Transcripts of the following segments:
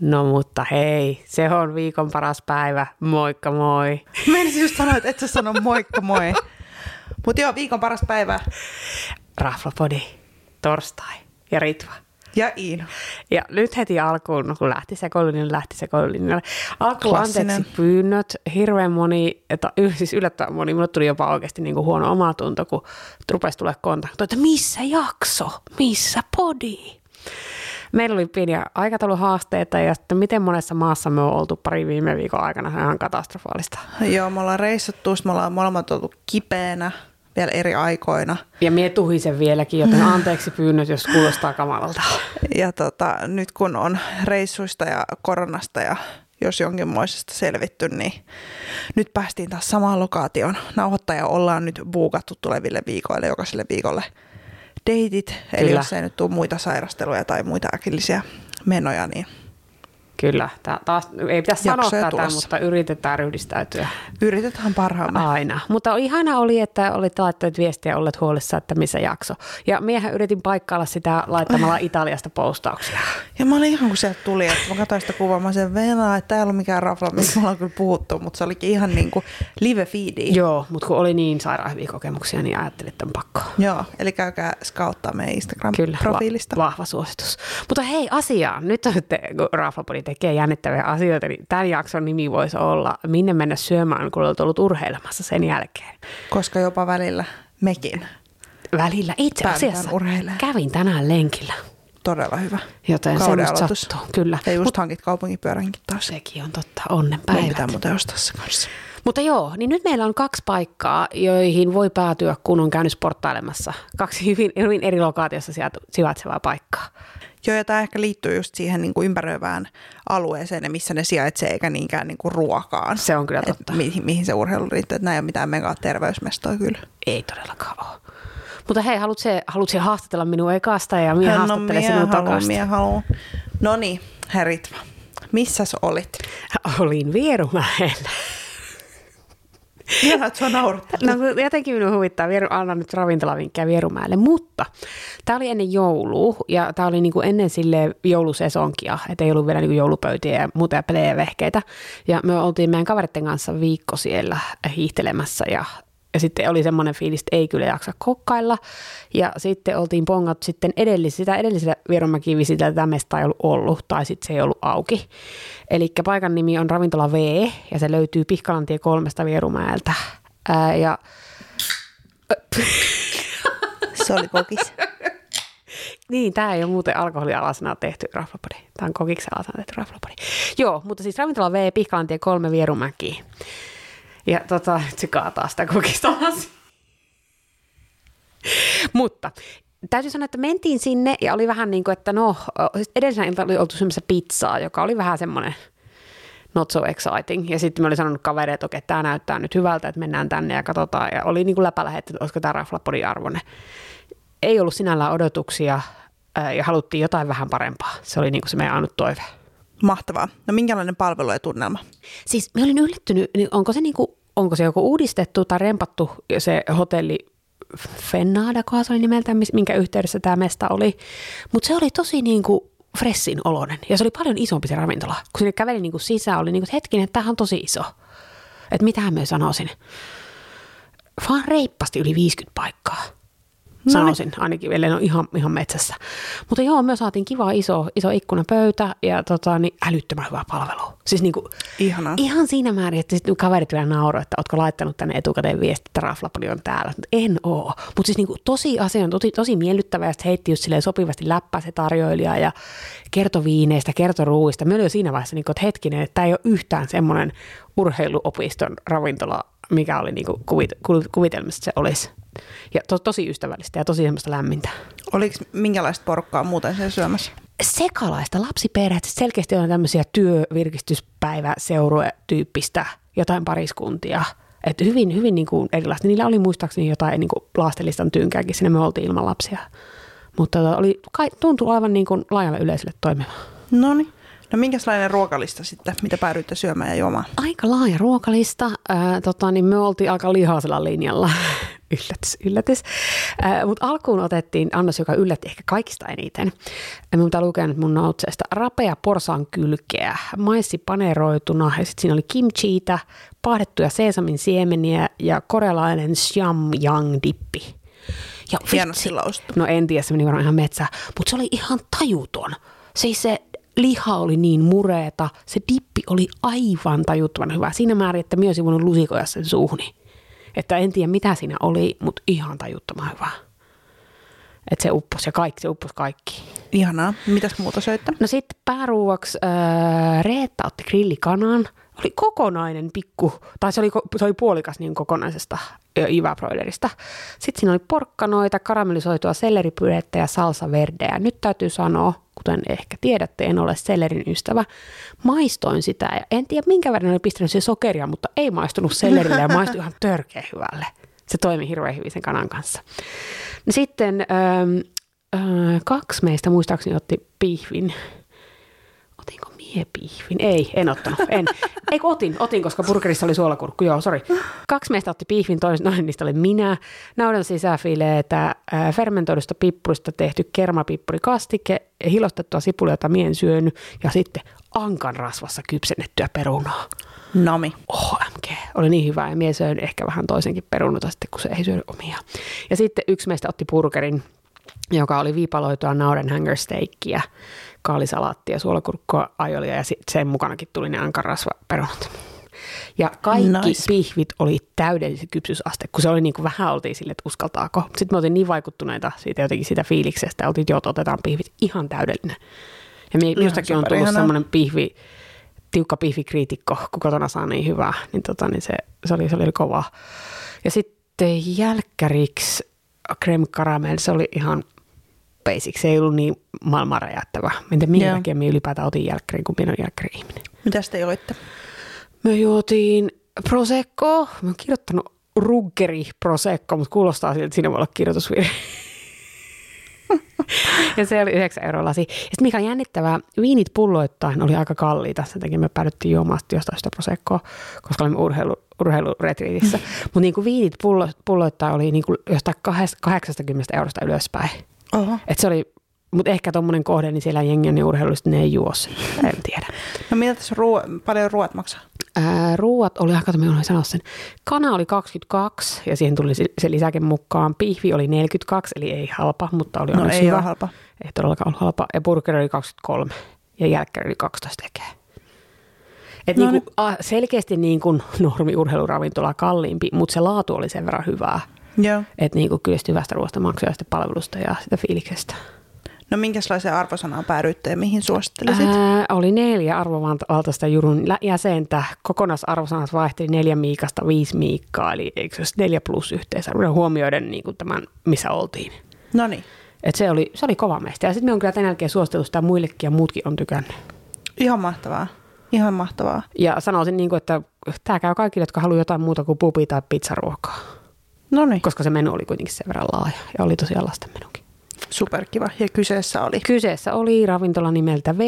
No mutta hei, se on viikon paras päivä. Moikka moi. Menisin just sanoa, että et sä sano moikka moi. Mutta joo, viikon paras päivä. Raflapodi, torstai ja Ritva. Ja Iino. Ja nyt heti alkuun, kun lähti sekoilulinjalle, lähti sekoilulinjalle. Alkuun anteeksi pyynnöt, hirveän moni, että, siis yllättävän moni, minulle tuli jopa oikeasti niin kuin huono omatunto, kun rupesi tulee kontakto, että missä jakso, missä podi. Meillä oli pieniä aikatauluhaasteita ja sitten miten monessa maassa me on oltu pari viime viikon aikana, se on ihan katastrofaalista. Joo, me ollaan reissattu, me ollaan molemmat oltu kipeänä vielä eri aikoina. Ja mie tuhisen vieläkin, joten anteeksi pyynnöt, jos kuulostaa kamalalta. Ja tota, nyt kun on reissuista ja koronasta ja jos jonkinmoisesta selvitty, niin nyt päästiin taas samaan lokaatioon. Nauhoittaja ollaan nyt buukattu tuleville viikoille, jokaiselle viikolle deitit. Eli Kyllä. jos ei nyt tule muita sairasteluja tai muita äkillisiä menoja, niin Kyllä, tää taas ei pitäisi sanoa tätä, tulossa. mutta yritetään ryhdistäytyä yritetään parhaamme. aina. Mutta ihana oli, että olit laittanut viestiä olleet huolissa, että missä jakso. Ja miehän yritin paikkailla sitä laittamalla Italiasta postauksia. Ja mä olin ihan kun sieltä tuli, että mä katsoin sitä kuvaa, mä sen venaa, että tää ei ollut mikään rafla, mistä me ollaan kyllä puhuttu, mutta se olikin ihan niin kuin live feedi. Joo, mutta kun oli niin sairaan hyviä kokemuksia, niin ajattelin, että on pakko. Joo, eli käykää scouttaa meidän Kyllä, Instagram-profiilista. Va- vahva suositus. Mutta hei, asiaan. Nyt on kun Raflapodi tekee jännittäviä asioita, niin tämän jakson nimi voisi olla Minne mennä syömään, kun olet ollut urheilemassa sen jälkeen. Koska jopa välillä mekin. Välillä itse asiassa urheilemaan. kävin tänään lenkillä, Todella hyvä. joten Kauden semmoista aloitus. sattuu. Kyllä. Ja just Mut hankit kaupungipyöränkin taas. sekin on totta, onnenpäivät. pitää muuten ostaa se kanssa. Mutta joo, niin nyt meillä on kaksi paikkaa, joihin voi päätyä, kun on käynyt sporttailemassa. Kaksi hyvin, hyvin eri lokaatiossa sijaitse- sijaitsevaa paikkaa. Joo, ja tämä ehkä liittyy just siihen niin kuin ympäröivään alueeseen missä ne sijaitsee, eikä niinkään niin kuin ruokaan. Se on kyllä Et totta. mihin, mihin se urheilu riittää, että näin ei ole mitään mega terveysmestoa kyllä. Ei todellakaan ole. Mutta hei, haluatko haluatko haastatella minua ekasta ja minä haastattelen sinua haluun, takaisin? mie haluun. No niin, Heritva, missäs olit? Olin Vierumäellä. Että sua naurattaa. No jotenkin minun huvittaa, Vieru, annan nyt ravintolavinkkejä Vierumäelle, mutta tämä oli ennen joulua ja tämä oli niinku ennen sille joulusesonkia, että ei ollut vielä niinku joulupöytiä ja muuta pelejä ja vehkeitä. Ja me oltiin meidän kaveritten kanssa viikko siellä hiihtelemässä ja ja sitten oli semmoinen fiilis, että ei kyllä jaksa kokkailla. Ja sitten oltiin pongattu sitten edellis, sitä edellisellä Vierumäki visitellä tätä mestaa ei ollut ollut, tai sitten se ei ollut auki. Eli paikan nimi on Ravintola V, ja se löytyy Pihkalantie kolmesta Vierumäeltä. Ää, ja Se oli kokis. niin, tämä ei ole muuten alkoholialasena tehty raflapodi. Tämä on kokiksen alasena tehty raflapodi. Joo, mutta siis ravintola V, Pihkalantie 3, Vierumäki. Ja tota, se kaataa sitä kokista mutta täytyy sanoa, että mentiin sinne ja oli vähän niin kuin, että no, siis edellisenä iltana oli oltu syömässä pizzaa, joka oli vähän semmoinen not so exciting. Ja sitten mä olin sanonut kavereille, että okei, tämä näyttää nyt hyvältä, että mennään tänne ja katsotaan. Ja oli niin kuin läpällä, että olisiko tämä raflapodin arvoinen. Ei ollut sinällään odotuksia ja haluttiin jotain vähän parempaa. Se oli niin kuin se meidän ainut toive. Mahtavaa. No minkälainen palvelu ja tunnelma? Siis mä olin yllättynyt, niin onko se, niinku, onko se joku uudistettu tai rempattu se hotelli Fennada, se oli nimeltään, minkä yhteydessä tämä mesta oli. Mutta se oli tosi niinku fressin oloinen ja se oli paljon isompi se ravintola. Kun sinne käveli niinku sisään, oli niinku, että hetkinen, että tämähän on tosi iso. Että mitähän mä sanoisin. Vaan reippasti yli 50 paikkaa. Sanoisin ainakin, ellei ne ole ihan, ihan metsässä. Mutta joo, me saatiin kiva iso, iso ikkunapöytä ja tota, niin älyttömän hyvä palvelu. Siis niinku, Ihanaa. Ihan siinä määrin, että sitten kaverit vielä nauroi, että ootko laittanut tänne etukäteen viesti, että Raflapodi on täällä. En oo. Mutta siis niinku tosi asia on tosi, tosi miellyttävä ja heitti just sopivasti läppää se tarjoilija ja kertoi viineistä, kertoi ruuista. Me oli jo siinä vaiheessa, niinku, että hetkinen, että tämä ei ole yhtään semmoinen urheiluopiston ravintola, mikä oli niinku kuvit, ku- kuvitelmissa, että se olisi. Ja to, tosi ystävällistä ja tosi semmoista lämmintä Oliko minkälaista porukkaa muuten siellä syömässä? sekalaista lapsiperhettä, selkeästi on tämmöisiä työvirkistyspäivä tyyppistä jotain pariskuntia. Et hyvin, hyvin niin kuin erilaista. Niillä oli muistaakseni jotain niin kuin laastelistan tynkääkin, sinne me oltiin ilman lapsia. Mutta tota, oli, tuntui aivan niin kuin laajalle yleisölle toimiva. No niin. No minkälainen ruokalista sitten, mitä päädyitte syömään ja juomaan? Aika laaja ruokalista. Ää, tota, niin me oltiin aika lihaisella linjalla. yllätys, yllätys. Äh, Mutta alkuun otettiin annos, joka yllätti ehkä kaikista eniten. Mä oon lukenut mun noutseesta. Rapea porsan kylkeä, maissi paneroituna ja sitten siinä oli kimchiitä, pahdettuja seesamin siemeniä ja korealainen yang dippi. Ja lausta. No en tiedä, se meni varmaan ihan metsä, mutta se oli ihan tajuton. Siis se liha oli niin mureeta, se dippi oli aivan tajuttoman hyvä. Siinä määrin, että myös voinut lusikoja sen suuhni. Että en tiedä mitä siinä oli, mutta ihan tajuttoman hyvä. Että se uppos ja kaikki, se uppos kaikki. Ihanaa. Mitäs muuta söitte? No sitten pääruuaksi äh, Reetta otti grillikanan. Oli kokonainen pikku, tai se oli, se oli puolikas niin kokonaisesta Broilerista. Sitten siinä oli porkkanoita, karamellisoitua selleripyrettä ja salsa verdeä. Nyt täytyy sanoa, kuten ehkä tiedätte, en ole sellerin ystävä. Maistoin sitä ja en tiedä minkä verran oli pistänyt se sokeria, mutta ei maistunut sellerille ja maistui ihan törkeä hyvälle. Se toimi hirveän hyvin sen kanan kanssa. No sitten ähm, äh, kaksi meistä muistaakseni otti pihvin. Miepihvin? Ei, en ottanut. En. Eikö otin? Otin, koska burgerissa oli suolakurkku. Joo, sori. Kaksi meistä otti pihvin, toinen niistä oli minä. Naudan sisäfileetä, äh, fermentoidusta pippurista tehty kermapippurikastike, hilostettua sipulia, jota mien syönyt, ja sitten ankan rasvassa kypsennettyä perunaa. Nami. OMG, oli niin hyvä ja mies söin ehkä vähän toisenkin perunuta sitten, kun se ei syönyt omia. Ja sitten yksi meistä otti burgerin, joka oli viipaloitua nauden hanger steikkiä, kaalisalaattia, suolakurkkua, ajolia ja sen mukanakin tuli ne ankarasvaperunat. Ja kaikki nice. pihvit oli täydellinen kypsyysaste, kun se oli niin kuin vähän oltiin sille, että uskaltaako. Sitten me oltiin niin vaikuttuneita siitä jotenkin sitä fiiliksestä, oltiin, että joo, otetaan pihvit ihan täydellinen. Ja minustakin on tullut semmoinen pihvi, tiukka pihvikriitikko, kun kotona saa niin hyvää, niin, tota, niin se, se, oli, se oli kova. Ja sitten jälkkäriksi creme caramel, se oli ihan basic, se ei ollut niin maailman räjäyttävä. Entä minkä yeah. takia minä ylipäätään otin jälkkärin, kun minä olen jälkkäri-ihminen. Mitä te joitte? Me juotiin Prosecco. Mä oon kirjoittanut Ruggeri Prosecco, mutta kuulostaa siltä, että siinä voi olla kirjoitusvirhe. ja se oli 9 euroa lasi. Ja sitten mikä on jännittävää, viinit pulloittain oli aika kalliita. Sen takia me päädyttiin juomaan jostain sitä prosekkoa, koska olimme urheilu, urheiluretriitissä. Mutta niin viinit pullo, pulloittain oli niin kuin jostain 80 eurosta ylöspäin. Oho. Et se oli mutta ehkä tuommoinen kohde, niin siellä jengi on niin urheilullisesti, ne ei juo sen. En tiedä. No mitä tässä ruo- paljon ruoat maksaa? Ää, ruuat oli aika, minä sanoa sen. Kana oli 22 ja siihen tuli se lisäke mukaan. Pihvi oli 42, eli ei halpa, mutta oli no ei hyvä. ole halpa. Ei todellakaan ollut halpa. Ja burgeri oli 23 ja jälkkäri oli 12 tekee. Et no niinku, niin. selkeästi niin kuin normi-urheiluravintola kalliimpi, mutta se laatu oli sen verran hyvää. Että niin kyllä hyvästä ruoasta maksuja ja palvelusta ja sitä fiiliksestä. No minkälaiseen arvosanaan päädyitte ja mihin suosittelisit? Ää, oli neljä arvovaltaista jurun jäsentä. Kokonaisarvosanat vaihteli neljä miikasta viisi miikkaa, eli eikö se olisi neljä plus yhteensä huomioiden niin kuin tämän, missä oltiin. No niin. Et se, oli, se oli kova meistä. Ja sitten me on kyllä tämän jälkeen suositellut sitä muillekin ja muutkin on tykännyt. Ihan mahtavaa. Ihan mahtavaa. Ja sanoisin, niin kuin, että tämä käy kaikille, jotka haluaa jotain muuta kuin pupi tai pizzaruokaa. No niin. Koska se menu oli kuitenkin sen verran laaja ja oli tosiaan lasten menukin. Superkiva. Ja kyseessä oli? Kyseessä oli ravintola nimeltä V,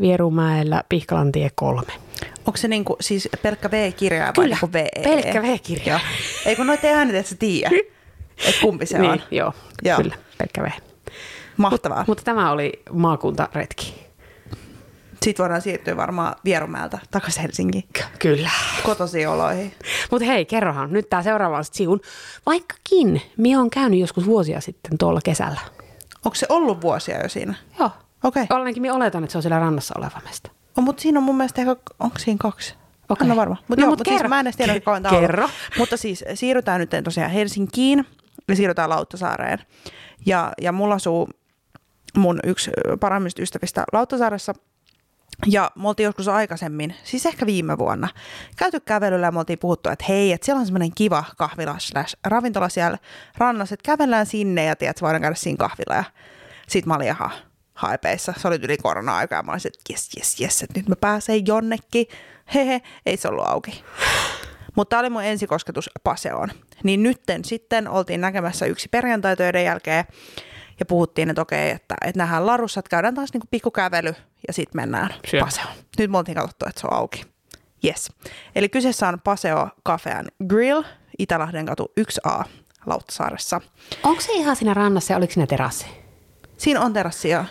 Vierumäellä, Pihkalantie 3. Onko se niinku, siis pelkkä V-kirja vai Kyllä, niinku V? pelkkä V-kirja. Ei kun noita äänet, että sä tiedä, että kumpi se niin, on. Joo, joo, kyllä, pelkkä V. Mahtavaa. Mut, mutta tämä oli maakuntaretki. Sitten voidaan siirtyä varmaan Vierumäeltä takaisin Helsinkiin. Kyllä. Kotosiin oloihin. Mutta hei, kerrohan nyt tämä seuraava on siun. Vaikkakin minä on käynyt joskus vuosia sitten tuolla kesällä. Onko se ollut vuosia jo siinä? Joo. Okei. Okay. Ainakin minä oletan, että se on siellä rannassa oleva mesta. No, mutta siinä on mun mielestä ehkä, onko siinä kaksi? Okei. Okay. varma. Mut no, joo, mut siis mä en edes tiedä, kauan Kerro. Mutta siis siirrytään nyt tosiaan Helsinkiin ja siirrytään Lauttasaareen. Ja, ja mulla asuu mun yksi parhaimmista ystävistä Lauttasaaressa – ja me oltiin joskus aikaisemmin, siis ehkä viime vuonna, käyty kävelyllä ja me oltiin puhuttu, että hei, että siellä on semmoinen kiva kahvila slash ravintola siellä rannassa, että kävellään sinne ja tiedät, voidaan käydä siinä kahvilla. Ja sit mä olin ihan haipeissa. Se oli yli korona-aika ja mä olin, että jes, jes, jes, että nyt mä pääsen jonnekin. Hehe, ei se ollut auki. Mutta tämä oli mun ensikosketus Paseoon. Niin nytten sitten oltiin näkemässä yksi perjantai jälkeen ja puhuttiin, että okei, että, että nähdään larussa, että käydään taas niin pikkukävely ja sitten mennään Siellä. Paseoon. Nyt me oltiin katsottu, että se on auki. Yes. Eli kyseessä on Paseo Cafe and Grill, Itälahden katu 1A, Lauttasaaressa. Onko se ihan siinä rannassa ja oliko siinä terassi? Siinä on terassi, joo.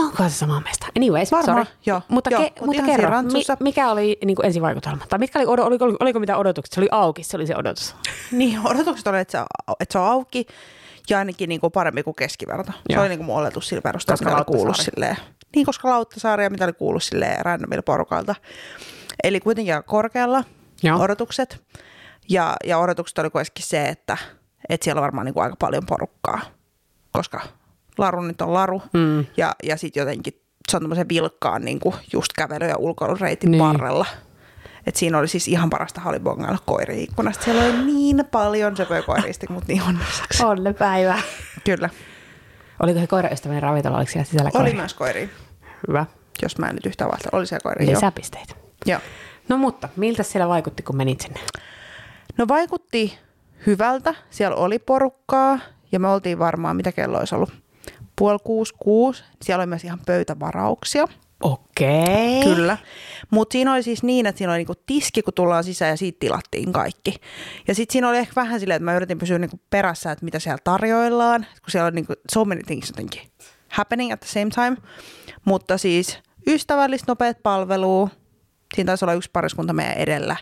Onko se sama mesta? Anyways, Varmaan, sorry. joo. Mutta, Joo, ke, mut mutta siinä kerro, mi, mikä oli niin kuin ensivaikutelma? Tai mitkä oli, oliko, oliko, oliko mitä odotukset? Se oli auki, se oli se odotus. Niin, odotukset oli, että se, että se on auki ja ainakin niin kuin parempi kuin keskiverto. Se Joo. oli niin kuin mun oletus sillä perusteella, Koska mitä oli kuullut silleen. Niin, koska Lauttasaari ja mitä oli kuullut silleen randomilla porukalta. Eli kuitenkin aika korkealla Joo. odotukset. Ja, ja odotukset oli kuitenkin se, että, että siellä on varmaan niin kuin aika paljon porukkaa, koska laru nyt on laru. Mm. Ja, ja sitten jotenkin se on tämmöisen vilkkaan niin kuin just kävely- ja ulkoilureitin Niin. varrella. Et siinä oli siis ihan parasta halibongailla koirien ikkunasta. Siellä oli niin paljon söpöä koirista, mutta niin onnelliseksi. Onne päivä. Kyllä. Oliko se koiraystävän ravintola, oliko siellä sisällä Oli koiria? myös koiria, Hyvä. jos mä en nyt yhtään vaihtaa. Oli siellä koiria, joo. Lisäpisteitä. joo. No mutta, miltä siellä vaikutti, kun menit sinne? No vaikutti hyvältä. Siellä oli porukkaa ja me oltiin varmaan, mitä kello olisi ollut, puoli kuusi, kuusi. Siellä oli myös ihan pöytävarauksia. Okei. Kyllä. Mutta siinä oli siis niin, että siinä oli niinku tiski, kun tullaan sisään ja siitä tilattiin kaikki. Ja sitten siinä oli ehkä vähän silleen, että mä yritin pysyä niinku perässä, että mitä siellä tarjoillaan, kun siellä on niinku so many things jotenkin happening at the same time. Mutta siis ystävällistä, nopeat palvelua. Siinä taisi olla yksi pariskunta meidän edellä.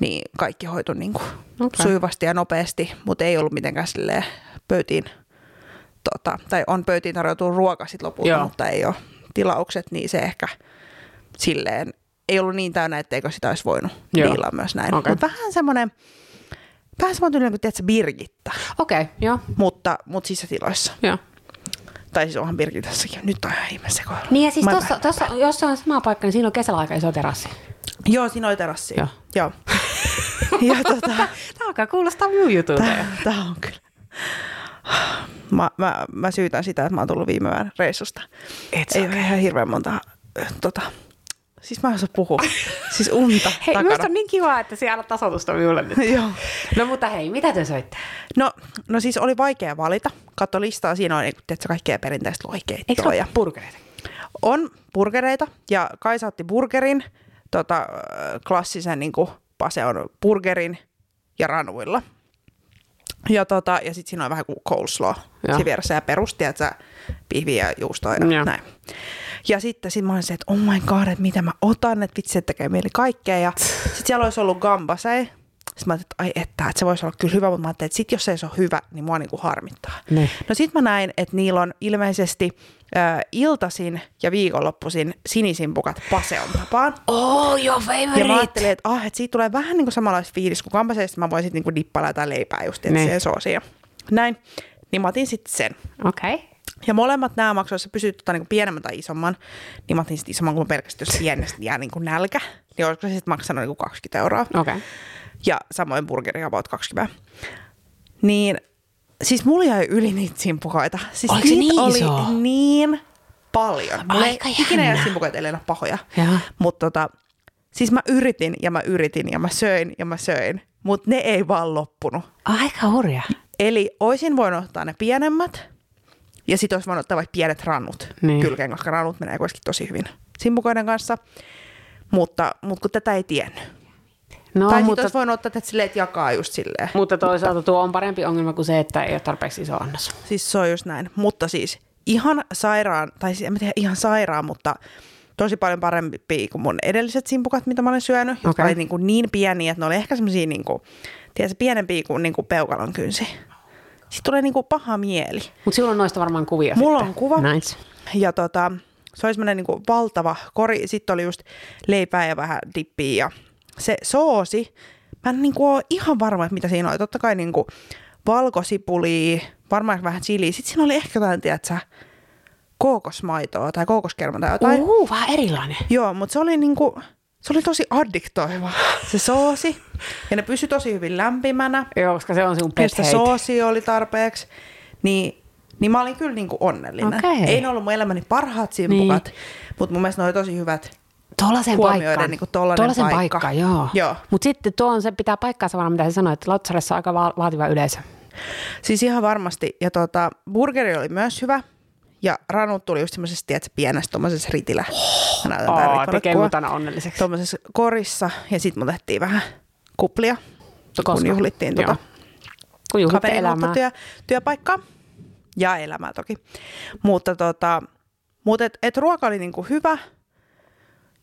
Niin kaikki hoitui niinku okay. sujuvasti ja nopeasti, mutta ei ollut mitenkään silleen pöytiin, tota, tai on pöytiin tarjoutunut ruoka sitten lopulta, Joo. Mutta ei ole tilaukset, niin se ehkä silleen ei ollut niin täynnä, etteikö sitä olisi voinut Joo. diilaa myös näin. Okei. Mutta vähän semmoinen, vähän semmoinen tyylinen kuin tiedätkö, Birgitta, Okei, joo. mutta, mutta sisätiloissa. joo. Tai siis onhan Birgitassakin. Nyt on ihan ihme sekoilu. Niin ja siis tossa, bad. tossa, jos se on sama paikka, niin siinä on kesällä aika iso terassi. Joo, siinä oli terassi. Joo. Joo. ja tota, Tämä alkaa kuulostaa minun jutulta. jo. Tämä on kyllä. Mä, mä, mä syytän sitä, että mä oon tullut viime yön reissusta. It's Ei ole ihan hirveän monta, tota, siis mä en osaa puhua. siis unta Hei, takana. on niin kiva, että siellä tasoitusta minulle nyt. Joo. No mutta hei, mitä te soitte? No, no siis oli vaikea valita. Katso listaa, siinä on niinku, tiedätkö, kaikkea perinteistä Eikö loikeittoa. ole Ja burgereita? on burgereita ja Kaisa otti burgerin, tota, klassisen niin kuin Paseon burgerin ja ranuilla. Ja, tota, ja sitten siinä on vähän kuin coleslaw Joo. siinä vieressä ja perusti, että sä pihviä ja juustoa Joo. ja näin. Ja sitten sit mä olin se, että oh my god, että mitä mä otan, että vitsi, että tekee mieli kaikkea. Ja sitten siellä olisi ollut gambasei. Sitten mä ajattelin, että ai että, että se voisi olla kyllä hyvä, mutta mä ajattelin, että sit jos ei se ole hyvä, niin mua niinku harmittaa. Niin. No sit mä näin, että niillä on ilmeisesti äh, iltasin ja viikonloppuisin sinisimpukat Paseon tapaan. Oh, your favorite. Ja mä ajattelin, että, ah, että siitä tulee vähän niin kuin samanlaista fiilis kuin kampaseista. Mä voisin niin kuin dippailla jotain leipää just Niin. siihen soosiin. ja Näin. Niin mä otin sitten sen. Okei. Okay. Ja molemmat nämä maksoivat, jos sä pysyt tota niin pienemmän tai isomman, niin mä otin sitten isomman kuin pelkästään, jos pienestä jää niin kuin nälkä. Niin olisiko se sitten maksanut niin kuin 20 euroa. Okei. Okay. Ja samoin burgeri about 20. Niin, siis mulla jäi yli niitä simpukoita. Siis Oliko se niin oli iso? niin paljon. Mulla Aika ei ikinä jää simpukoita, ellei ole pahoja. Mutta tota, siis mä yritin ja mä yritin ja mä söin ja mä söin, mutta ne ei vaan loppunut. Aika hurja. Eli oisin voinut ottaa ne pienemmät ja sitten olisi voinut ottaa vaikka pienet rannut niin. kylkeen, koska rannut menee kuitenkin tosi hyvin simpukoiden kanssa. Mutta, mutta kun tätä ei tiennyt. No, tai mutta, olisi voinut ottaa, että, silleen, että jakaa just silleen. mutta toisaalta tuo on parempi ongelma kuin se, että ei ole tarpeeksi iso annos. Siis se on just näin. Mutta siis ihan sairaan, tai siis en tiedä ihan sairaan, mutta tosi paljon parempi kuin mun edelliset simpukat, mitä mä olen syönyt, jotka Okei. oli niin, kuin niin pieniä, että ne oli ehkä semmoisia niin kuin, tiedätkö, pienempiä kuin, niin kuin peukalon kynsi. Sitten tulee niin kuin paha mieli. Mutta sinulla on noista varmaan kuvia Mulla sitten. on kuva. Nice. Ja tota, se oli semmoinen niin valtava kori. Sitten oli just leipää ja vähän dippiä. Ja se soosi, mä en niin kuin ole ihan varma, että mitä siinä oli. Totta kai niin kuin valkosipulia, varmaan vähän chiliä. Sitten siinä oli ehkä jotain, tiedätkö, kookosmaitoa tai kookoskerma tai jotain. Uhu, vähän erilainen. Joo, mutta se oli niinku, se oli tosi addiktoiva, se soosi. Ja ne pysyi tosi hyvin lämpimänä. Joo, koska se on sinun pet sitä hate. soosia oli tarpeeksi. Niin, niin mä olin kyllä niinku onnellinen. Okei. Ei ne ollut mun elämäni parhaat simpukat, niin. mutta mun mielestä ne oli tosi hyvät. Tuollaisen huomioiden niinku tollanen Tuollaisen paikka. paikka, joo. Joo. Mutta sitten tuo on, se pitää paikkaansa varmaan, mitä sä sanoit, että Lautsaressa on aika va- vaativa yleisö. Siis ihan varmasti. Ja tota, burgeri oli myös hyvä. Ja ranut tuli just semmoisessa, tiedätkö, pienessä tuommoisessa ritillä. Näytän Oo, Rikolle tekee mut onnelliseksi. Tuommoisessa korissa. Ja sitten me otettiin vähän kuplia, Koska? kun juhlittiin tota. Joo. Kun kaverin elämää. työ, työpaikkaa ja elämää toki. Mutta tota, mutta et, et ruoka oli niinku hyvä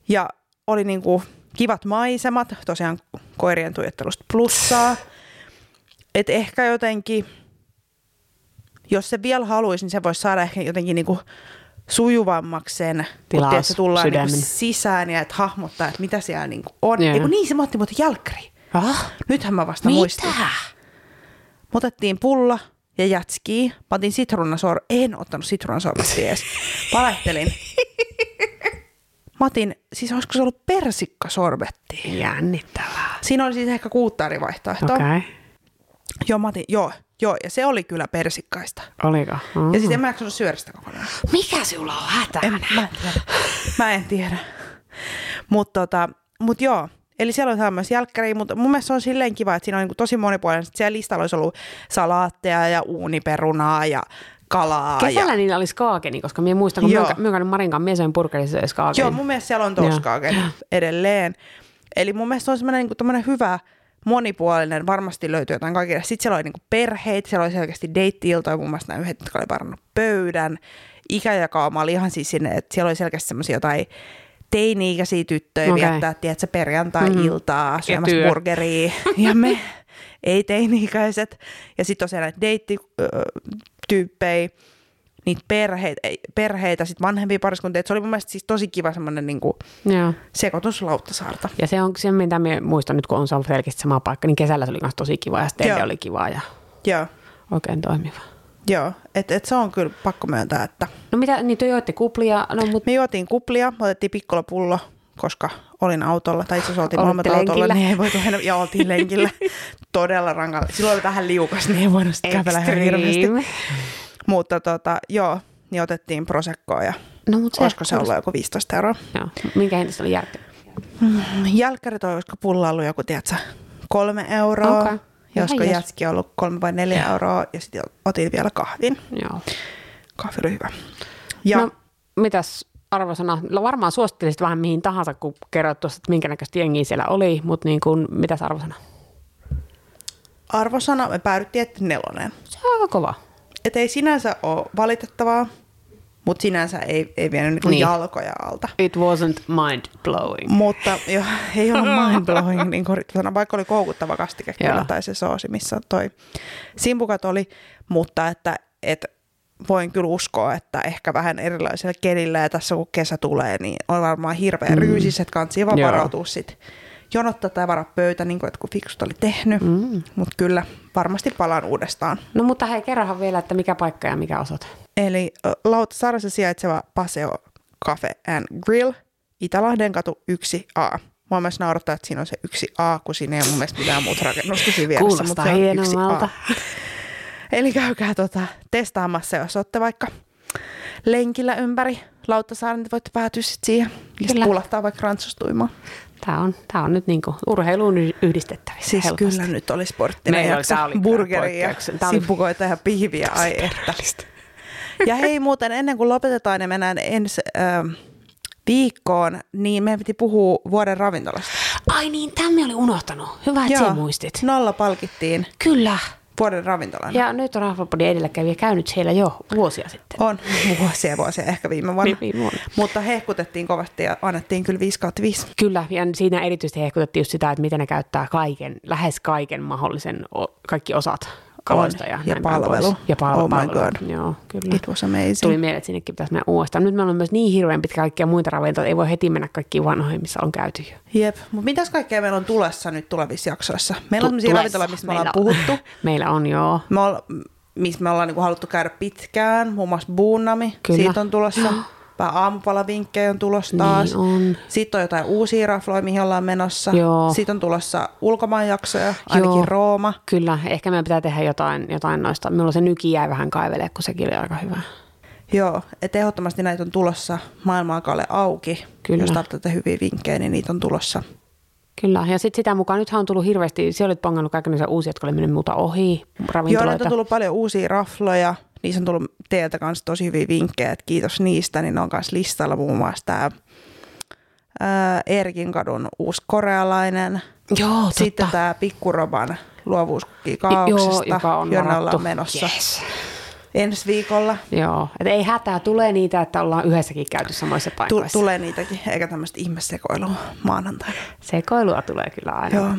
ja oli niinku kivat maisemat, tosiaan koirien tuijottelusta plussaa. Et ehkä jotenkin, jos se vielä haluaisi, niin se voisi saada ehkä jotenkin niinku sujuvammaksi sen, kun Tilaus tiedät, se tullaan niinku sydämen. sisään ja että hahmottaa, että mitä siellä niinku on. Joo. Eiku niin, se mä otti muuten jälkkäri. Ah, Nythän mä vasta muistin. mitä? Me otettiin pulla ja jätski. Mä otin sitruunasor... En ottanut sitruunasorbettia edes. Palehtelin. Mä otin, siis olisiko se ollut persikkasorbettia? Jännittävää. Siinä oli siis ehkä kuuttaarivaihtoehto. Okei. Okay. Joo, mä otin, joo, joo, ja se oli kyllä persikkaista. Oliko? Mm. Ja sitten en mä jaksanut syödä sitä kokonaan. Mikä sulla on hätä? En, mä en tiedä. Mä en tiedä. Mutta tota, mut joo, eli siellä on myös jälkkäriä, mutta mun mielestä se on silleen kiva, että siinä on niinku tosi monipuolinen. Sitten siellä listalla olisi ollut salaatteja ja uuniperunaa ja kalaa. Kesällä ja... niillä oli skaakeni, koska minä muistan, kun Joo. minä käynyt Marinkaan, minä söin burgerissa ja skaakeni. Joo, mun mielestä siellä on toskaakin edelleen. Eli mun mielestä se on semmoinen niin hyvä monipuolinen, varmasti löytyy jotain kaikille. Sitten siellä oli niin perheitä, siellä oli selkeästi deitti-iltoja, mun mielestä nämä yhdet, jotka oli varannut pöydän. Ikäjakauma oli ihan siis sinne, että siellä oli selkeästi semmoisia jotain teini-ikäisiä tyttöjä okay. viettää, tiedätkö, perjantai-iltaa, syömässä työ. burgeria. Ja me, ei teini-ikäiset. Ja sitten tosiaan näitä deittityyppejä, niitä perheitä, ei- perheitä sitten vanhempia pariskuntia. Et Se oli mun mielestä siis tosi kiva semmoinen niinku sekoitus Lauttasaarta. Ja se on se, mitä minä muistan nyt, kun on saanut selkeästi sama paikka, niin kesällä se oli myös tosi kiva ja sitten oli kiva ja Joo, oikein toimiva. joo. Et, et se on kyllä pakko myöntää, että No mitä, niin te joitte kuplia, no mut me juotiin kuplia, me otettiin pikkolapullo, koska olin autolla, tai itse asiassa oltiin molemmat autolla, lenkillä. niin ei voitu mennä, ja oltiin lenkillä todella rankalla. Silloin oli vähän liukas, niin ei voinut sitten kävellä ihan hirveästi. Mutta tota, joo, niin otettiin Proseccoa ja No mut se, olisiko se ollut joku 15 euroa. Joo. Minkä hinta se oli järkeä? Jälkkärit on, olisiko pulla ollut joku, tiedätkö, kolme euroa. Olisiko jees. jätski ollut kolme vai neljä euroa. Ja sitten otin vielä kahvin. Joo. Kahvi oli hyvä. Ja No, mitäs arvosana? No varmaan suosittelisit vähän mihin tahansa, kun kerroit tuossa, että minkä näköistä jengiä siellä oli, mutta niin kuin, mitäs arvosana? arvosana me päädyttiin, että nelonen. Se on aika kova. Et ei sinänsä ole valitettavaa, mutta sinänsä ei, ei vienyt niinku Niin. jalkoja alta. It wasn't mind blowing. Mutta jo, ei ollut mind blowing, niin sana, vaikka oli koukuttava kastike kyllä, tai se soosi, missä toi simpukat oli, mutta että, että voin kyllä uskoa, että ehkä vähän erilaisella kelillä ja tässä kun kesä tulee, niin on varmaan hirveän mm. ryysis, että kansi vaan Joo. varautua sit jonottaa tai varaa pöytä, niin kuin, että kun fiksut oli tehnyt, mm. mutta kyllä varmasti palaan uudestaan. No mutta hei, kerrohan vielä, että mikä paikka ja mikä osoite. Eli ö, Lauttasaaressa sijaitseva Paseo Cafe and Grill, Itälahden katu 1A. Mua myös naurattaa, että siinä on se 1A, kun siinä ei ole mun mielestä mitään muuta rakennusta siinä vieressä. Kuulostaa mutta se on hienommalta. 1A. Eli käykää tota, testaamassa, jos olette vaikka lenkillä ympäri Lauttasaaren, niin voitte päätyä sit siihen. Ja sit pulahtaa vaikka rantsustuimaan. Tämä on, tämä on nyt niin kuin urheiluun yhdistettävissä Siis helposti. kyllä nyt oli sporttinen Meillä jakso. oli. Tää oli- simpukoita ja pihviä, ai että. Ja hei muuten, ennen kuin lopetetaan ja mennään ensi äh, viikkoon, niin meidän piti puhua vuoden ravintolasta. Ai niin, tämä oli unohtanut. Hyvä, että Joo. muistit. Nolla palkittiin Kyllä. Vuoden ravintolana. Ja nyt on Rahvapodin edelläkävijä käynyt siellä jo vuosia sitten. On vuosia vuosia, ehkä viime vuonna. Niin, viime vuonna. Mutta hehkutettiin kovasti ja annettiin kyllä 5 kautta 5. Kyllä, ja siinä erityisesti hehkutettiin just sitä, että miten ne käyttää kaiken, lähes kaiken mahdollisen, kaikki osat kaloista. On. Ja, Ja palvelu. Ja palvelu. Oh my palvelu. God. Joo, kyllä. It was amazing. Tuli mieleen, että sinnekin pitäisi mennä uudestaan. Nyt meillä on myös niin hirveän pitkä kaikkia muita ravintoloita, ei voi heti mennä kaikkiin vanhoihin, missä on käyty jo. Jep, mutta mitäs kaikkea meillä on tulessa nyt tulevissa jaksoissa? Meillä on sellaisia ravintoloita, mistä me ollaan puhuttu. Meillä on joo. Me olla, missä me ollaan niinku haluttu käydä pitkään, muun muassa Buunami, Kyllä. siitä on tulossa. Vähän aamupalavinkkejä on tulossa taas. Niin on. Sitten on jotain uusia rafloja, mihin ollaan menossa. Joo. Sitten on tulossa ulkomaanjaksoja, ainakin Joo. Rooma. Kyllä, ehkä meidän pitää tehdä jotain, jotain noista. Minulla se nyki jäi vähän kaivelee, kun sekin oli aika hyvä. Joo, että ehdottomasti näitä on tulossa maailmankaalle auki. Kyllä. Jos tarvitsette hyviä vinkkejä, niin niitä on tulossa. Kyllä, ja sitten sitä mukaan, nythän on tullut hirveästi, siellä olit pongannut kaikenlaisia uusia, jotka oli mennyt muuta ohi, Joo, ravintoloita. nyt on tullut paljon uusia rafloja. Niissä on tullut teiltä kanssa tosi hyviä vinkkejä, että kiitos niistä. Niin ne on kanssa listalla muun muassa tämä Erkin kadun uusi korealainen. Joo, totta. Sitten tämä Pikkuroban luovuuskukki kaauksesta, Joo, joka on jonne ollaan menossa Yes. Ensi viikolla. Joo, et ei hätää, tulee niitä, että ollaan yhdessäkin käyty samoissa paikoissa. tulee niitäkin, eikä tämmöistä ihmesekoilua maanantaina. Sekoilua tulee kyllä aina. Joo.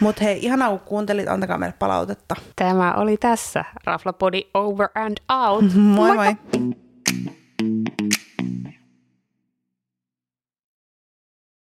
Mutta hei, ihanaa kun kuuntelit, antakaa meille palautetta. Tämä oli tässä. Raflapodi over and out. Moi Moikka! moi!